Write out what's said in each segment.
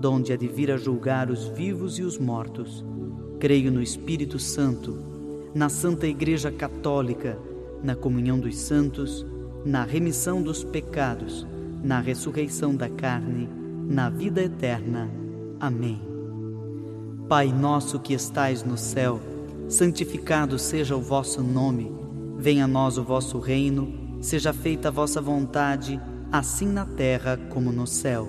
donde há de vir a julgar os vivos e os mortos. Creio no Espírito Santo, na Santa Igreja Católica, na comunhão dos santos, na remissão dos pecados, na ressurreição da carne, na vida eterna. Amém. Pai nosso que estais no céu, santificado seja o vosso nome. Venha a nós o vosso reino, seja feita a vossa vontade, assim na terra como no céu.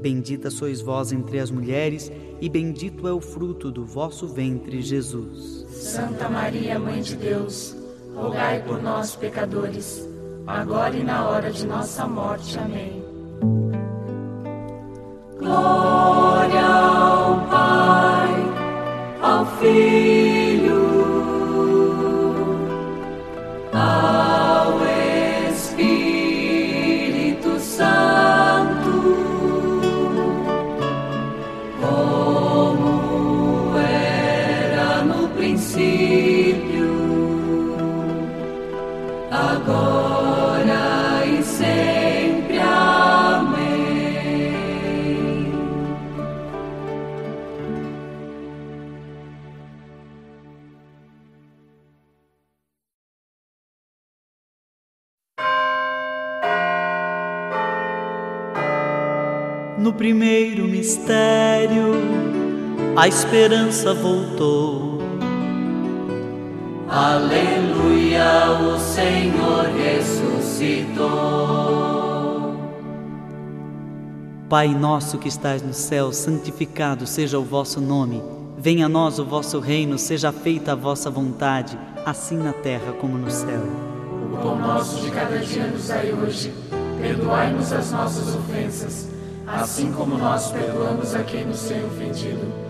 Bendita sois vós entre as mulheres, e bendito é o fruto do vosso ventre, Jesus. Santa Maria, Mãe de Deus, rogai por nós, pecadores, agora e na hora de nossa morte. Amém. Glória ao Pai, ao Filho, a esperança voltou. Aleluia, o Senhor ressuscitou. Pai nosso que estais no céu, santificado seja o vosso nome. Venha a nós o vosso reino, seja feita a vossa vontade, assim na terra como no céu. O pão nosso de cada dia nos dai hoje. Perdoai-nos as nossas ofensas, assim como nós perdoamos a quem nos tem ofendido.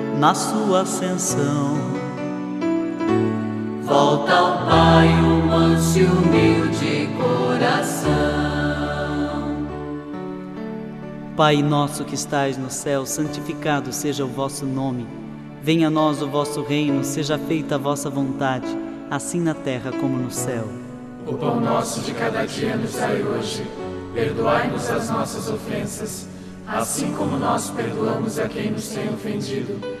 na sua ascensão, Volta ao Pai o manso e humilde coração. Pai nosso que estais no céu, santificado seja o vosso nome. Venha a nós o vosso reino, seja feita a vossa vontade, assim na terra como no céu. O pão nosso de cada dia nos dai hoje. Perdoai-nos as nossas ofensas, assim como nós perdoamos a quem nos tem ofendido.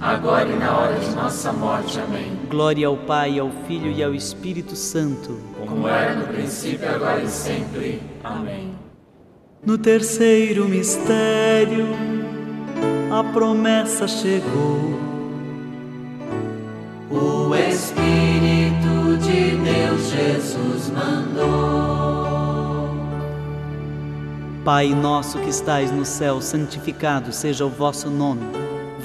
agora e na hora de nossa morte. Amém. Glória ao Pai, ao Filho e ao Espírito Santo. Como era no princípio, agora e sempre. Amém. No terceiro mistério, a promessa chegou. O Espírito de Deus Jesus mandou. Pai nosso que estais no céu, santificado seja o vosso nome.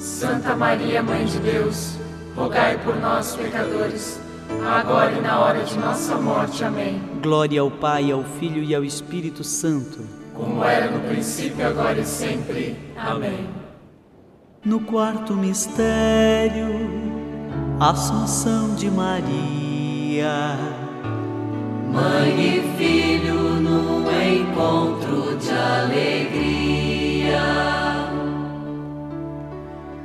Santa Maria, Mãe de Deus, rogai por nós, pecadores, agora e na hora de nossa morte. Amém. Glória ao Pai, ao Filho e ao Espírito Santo. Como era no princípio, agora e sempre. Amém. No quarto mistério, Assunção de Maria. Mãe e filho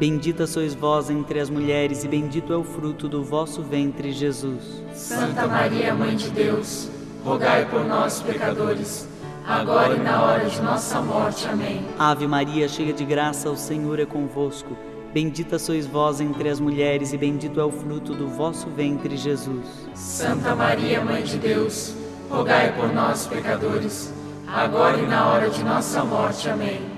Bendita sois vós entre as mulheres, e bendito é o fruto do vosso ventre, Jesus. Santa Maria, Mãe de Deus, rogai por nós, pecadores, agora e na hora de nossa morte. Amém. Ave Maria, cheia de graça, o Senhor é convosco. Bendita sois vós entre as mulheres, e bendito é o fruto do vosso ventre, Jesus. Santa Maria, Mãe de Deus, rogai por nós, pecadores, agora e na hora de nossa morte. Amém.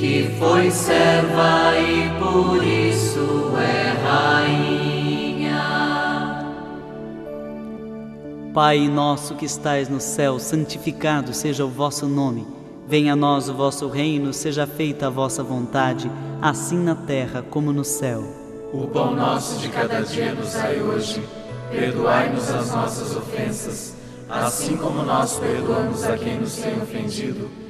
que foi serva e por isso é rainha. Pai nosso que estais no céu, santificado seja o vosso nome. Venha a nós o vosso reino, seja feita a vossa vontade, assim na terra como no céu. O pão nosso de cada dia nos dai hoje. Perdoai-nos as nossas ofensas, assim como nós perdoamos a quem nos tem ofendido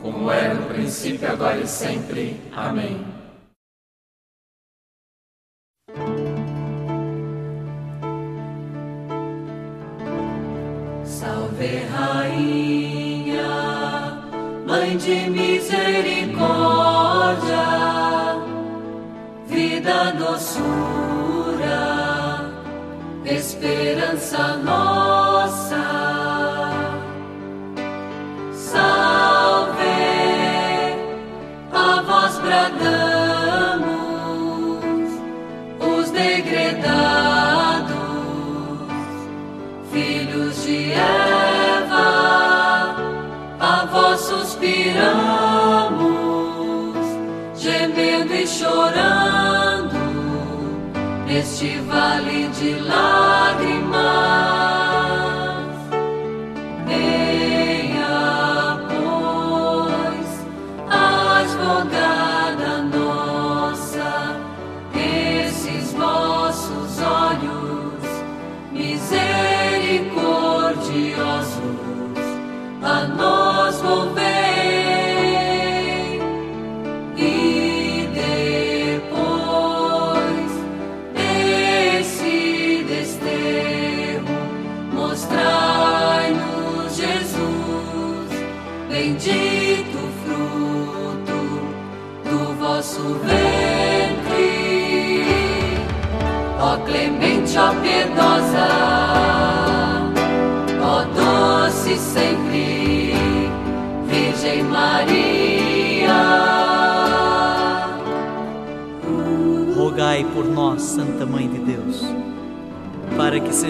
como era no princípio, agora e sempre. Amém. Salve Rainha, Mãe de misericórdia, vida, doçura, esperança nossa belong.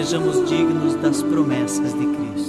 sejamos dignos das promessas de Cristo.